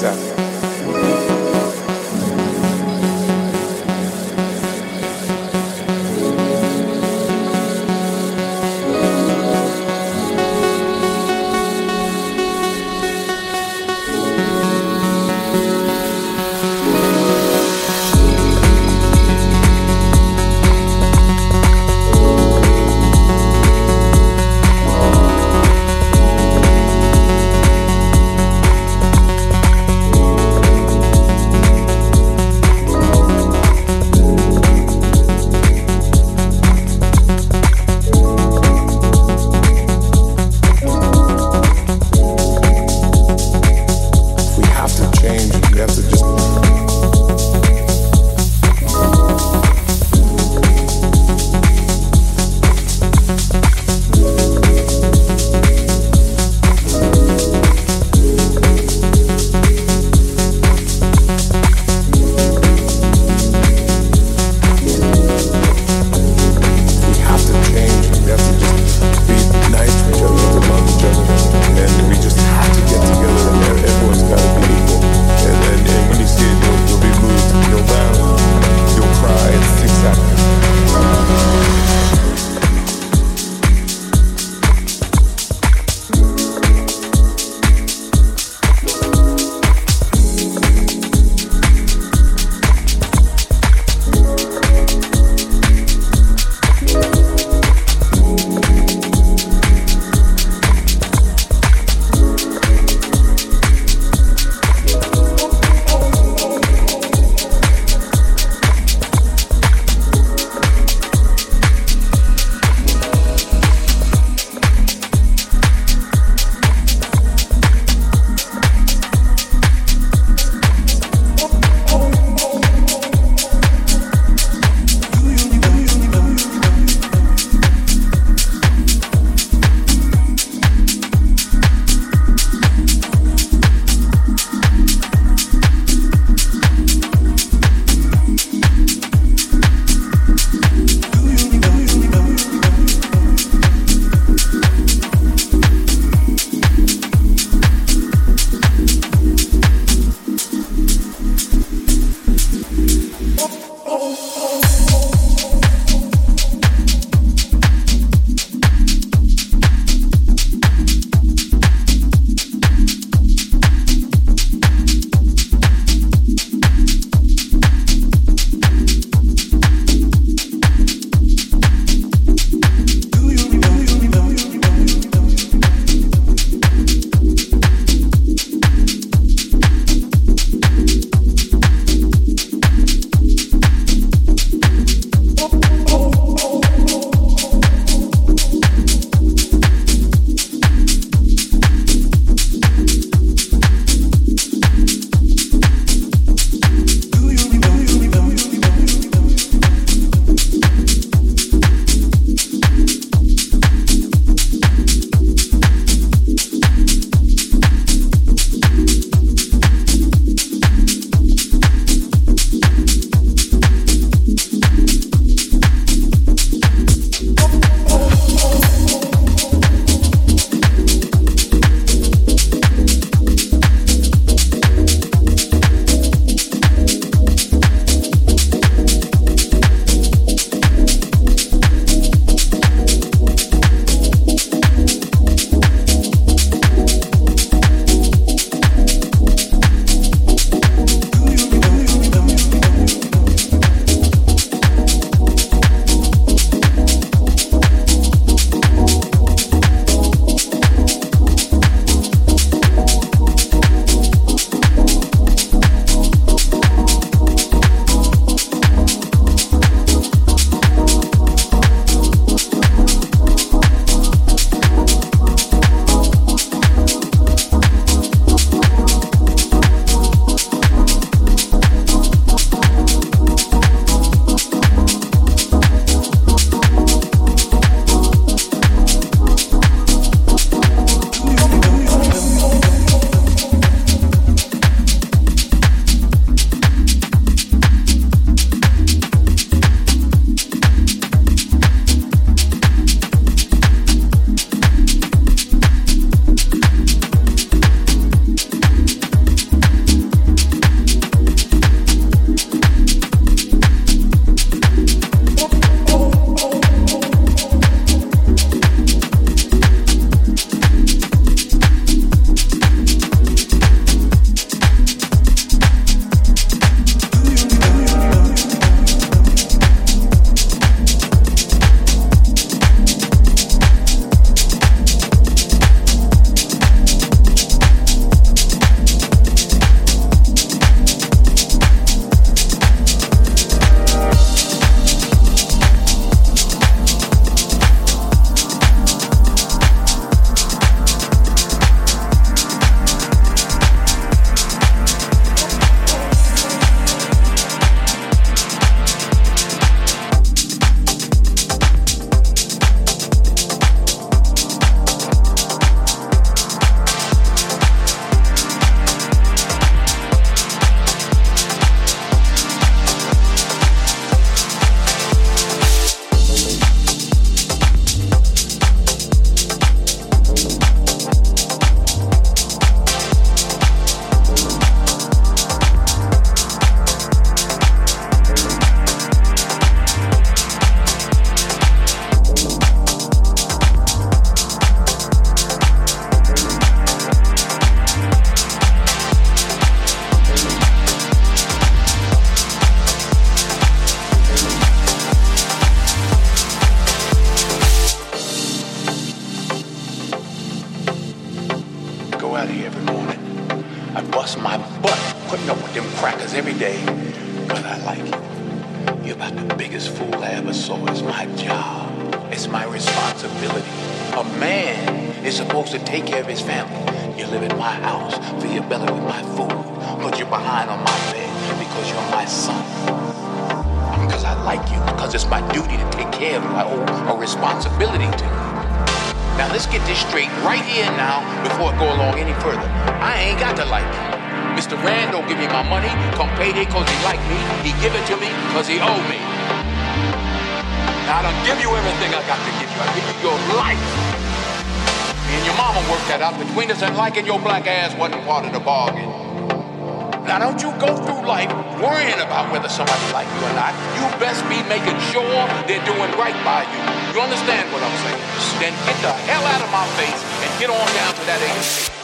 Yeah. life. Me and your mama worked that out between us, and liking your black ass wasn't part of the bargain. Now, don't you go through life worrying about whether somebody like you or not. You best be making sure they're doing right by you. You understand what I'm saying? Then get the hell out of my face and get on down to that agency.